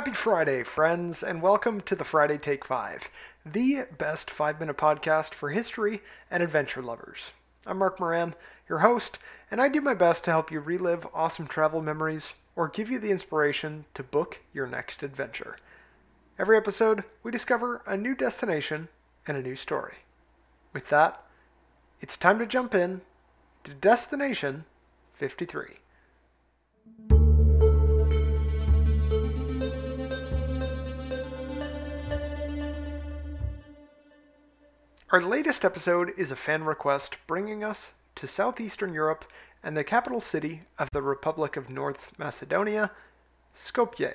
Happy Friday, friends, and welcome to the Friday Take 5, the best five minute podcast for history and adventure lovers. I'm Mark Moran, your host, and I do my best to help you relive awesome travel memories or give you the inspiration to book your next adventure. Every episode, we discover a new destination and a new story. With that, it's time to jump in to Destination 53. Our latest episode is a fan request bringing us to southeastern Europe and the capital city of the Republic of North Macedonia, Skopje.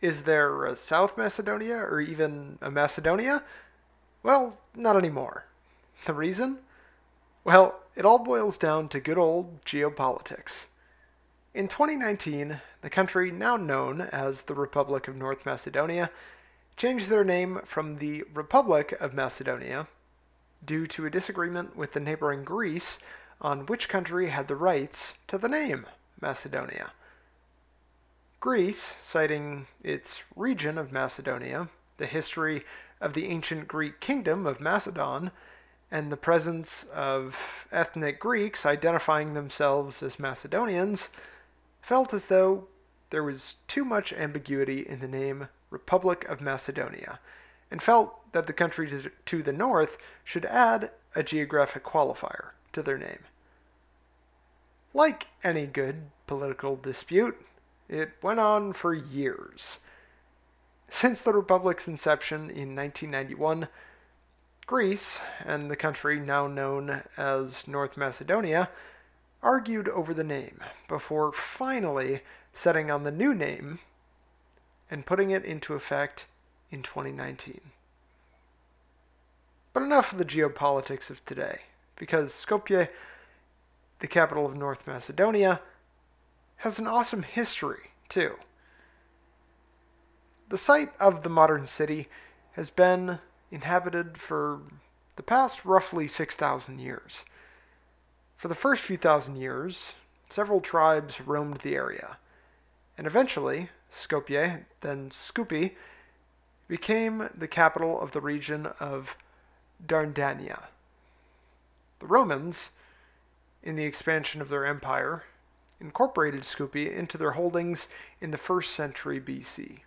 Is there a South Macedonia or even a Macedonia? Well, not anymore. The reason? Well, it all boils down to good old geopolitics. In 2019, the country now known as the Republic of North Macedonia changed their name from the Republic of Macedonia due to a disagreement with the neighboring Greece on which country had the rights to the name Macedonia. Greece, citing its region of Macedonia, the history of the ancient Greek kingdom of Macedon, and the presence of ethnic Greeks identifying themselves as Macedonians, felt as though there was too much ambiguity in the name Republic of Macedonia, and felt that the countries to the north should add a geographic qualifier to their name. Like any good political dispute, it went on for years. Since the Republic's inception in 1991, Greece, and the country now known as North Macedonia, argued over the name before finally setting on the new name and putting it into effect in 2019. But enough of the geopolitics of today, because Skopje, the capital of North Macedonia, has an awesome history, too. The site of the modern city has been inhabited for the past roughly 6,000 years. For the first few thousand years, several tribes roamed the area, and eventually Skopje, then Skupi, became the capital of the region of Dardania. The Romans, in the expansion of their empire, incorporated Skupi into their holdings in the first century BC.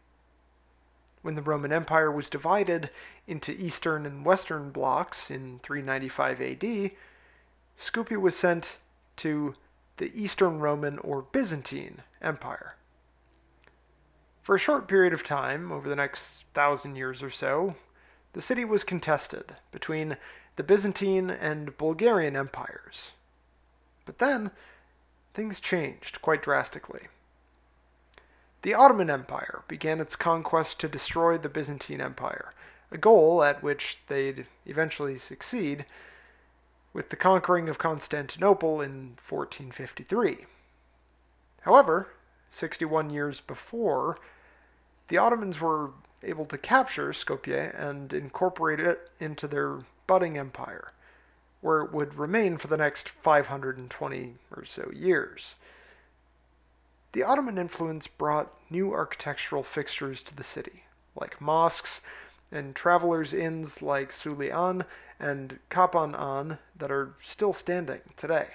When the Roman Empire was divided into eastern and western blocks in 395 AD, Skupi was sent to the Eastern Roman or Byzantine Empire. For a short period of time, over the next thousand years or so, the city was contested between the Byzantine and Bulgarian empires. But then, things changed quite drastically. The Ottoman Empire began its conquest to destroy the Byzantine Empire, a goal at which they'd eventually succeed with the conquering of Constantinople in 1453. However, 61 years before, the Ottomans were able to capture Skopje and incorporate it into their budding empire, where it would remain for the next 520 or so years. The Ottoman influence brought new architectural fixtures to the city, like mosques and travelers' inns like Suli An and Kapan An that are still standing today.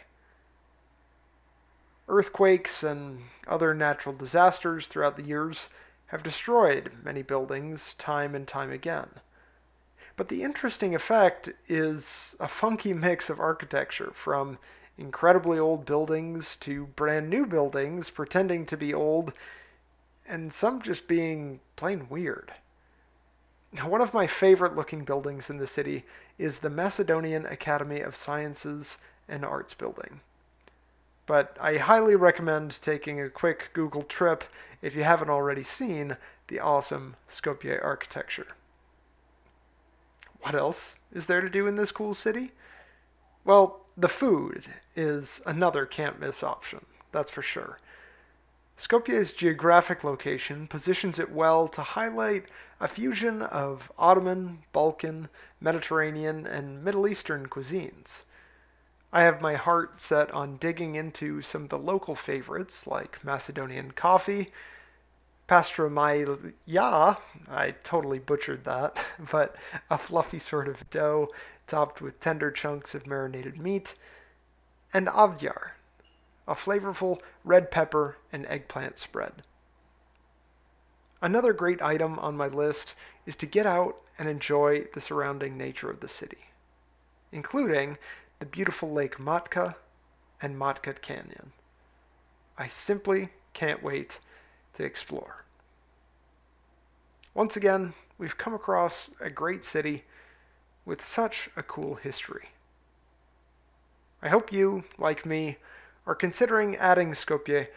Earthquakes and other natural disasters throughout the years have destroyed many buildings time and time again. But the interesting effect is a funky mix of architecture from incredibly old buildings to brand new buildings pretending to be old, and some just being plain weird. One of my favorite looking buildings in the city is the Macedonian Academy of Sciences and Arts building but I highly recommend taking a quick Google trip if you haven't already seen the awesome Skopje architecture. What else is there to do in this cool city? Well, the food is another can't miss option, that's for sure. Skopje's geographic location positions it well to highlight a fusion of Ottoman, Balkan, Mediterranean, and Middle Eastern cuisines. I have my heart set on digging into some of the local favorites like Macedonian coffee, pastramaia, I totally butchered that, but a fluffy sort of dough topped with tender chunks of marinated meat, and avdyar, a flavorful red pepper and eggplant spread. Another great item on my list is to get out and enjoy the surrounding nature of the city, including the beautiful Lake Matka and Matka Canyon. I simply can't wait to explore. Once again, we've come across a great city with such a cool history. I hope you, like me, are considering adding Skopje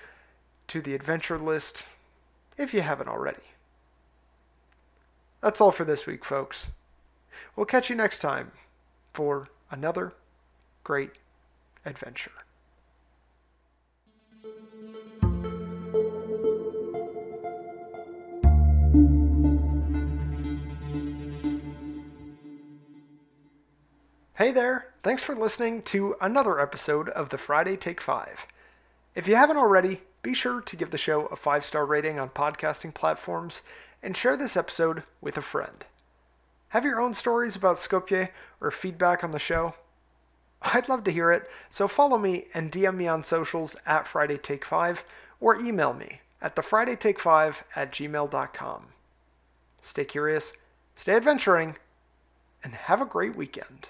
to the adventure list if you haven't already. That's all for this week, folks. We'll catch you next time for another great adventure. Hey there, thanks for listening to another episode of the Friday Take 5. If you haven't already, be sure to give the show a five star rating on podcasting platforms and share this episode with a friend. Have your own stories about Skopje or feedback on the show? I'd love to hear it, so follow me and DM me on socials at Friday Take 5 or email me at thefridaytake5 at gmail.com. Stay curious, stay adventuring, and have a great weekend.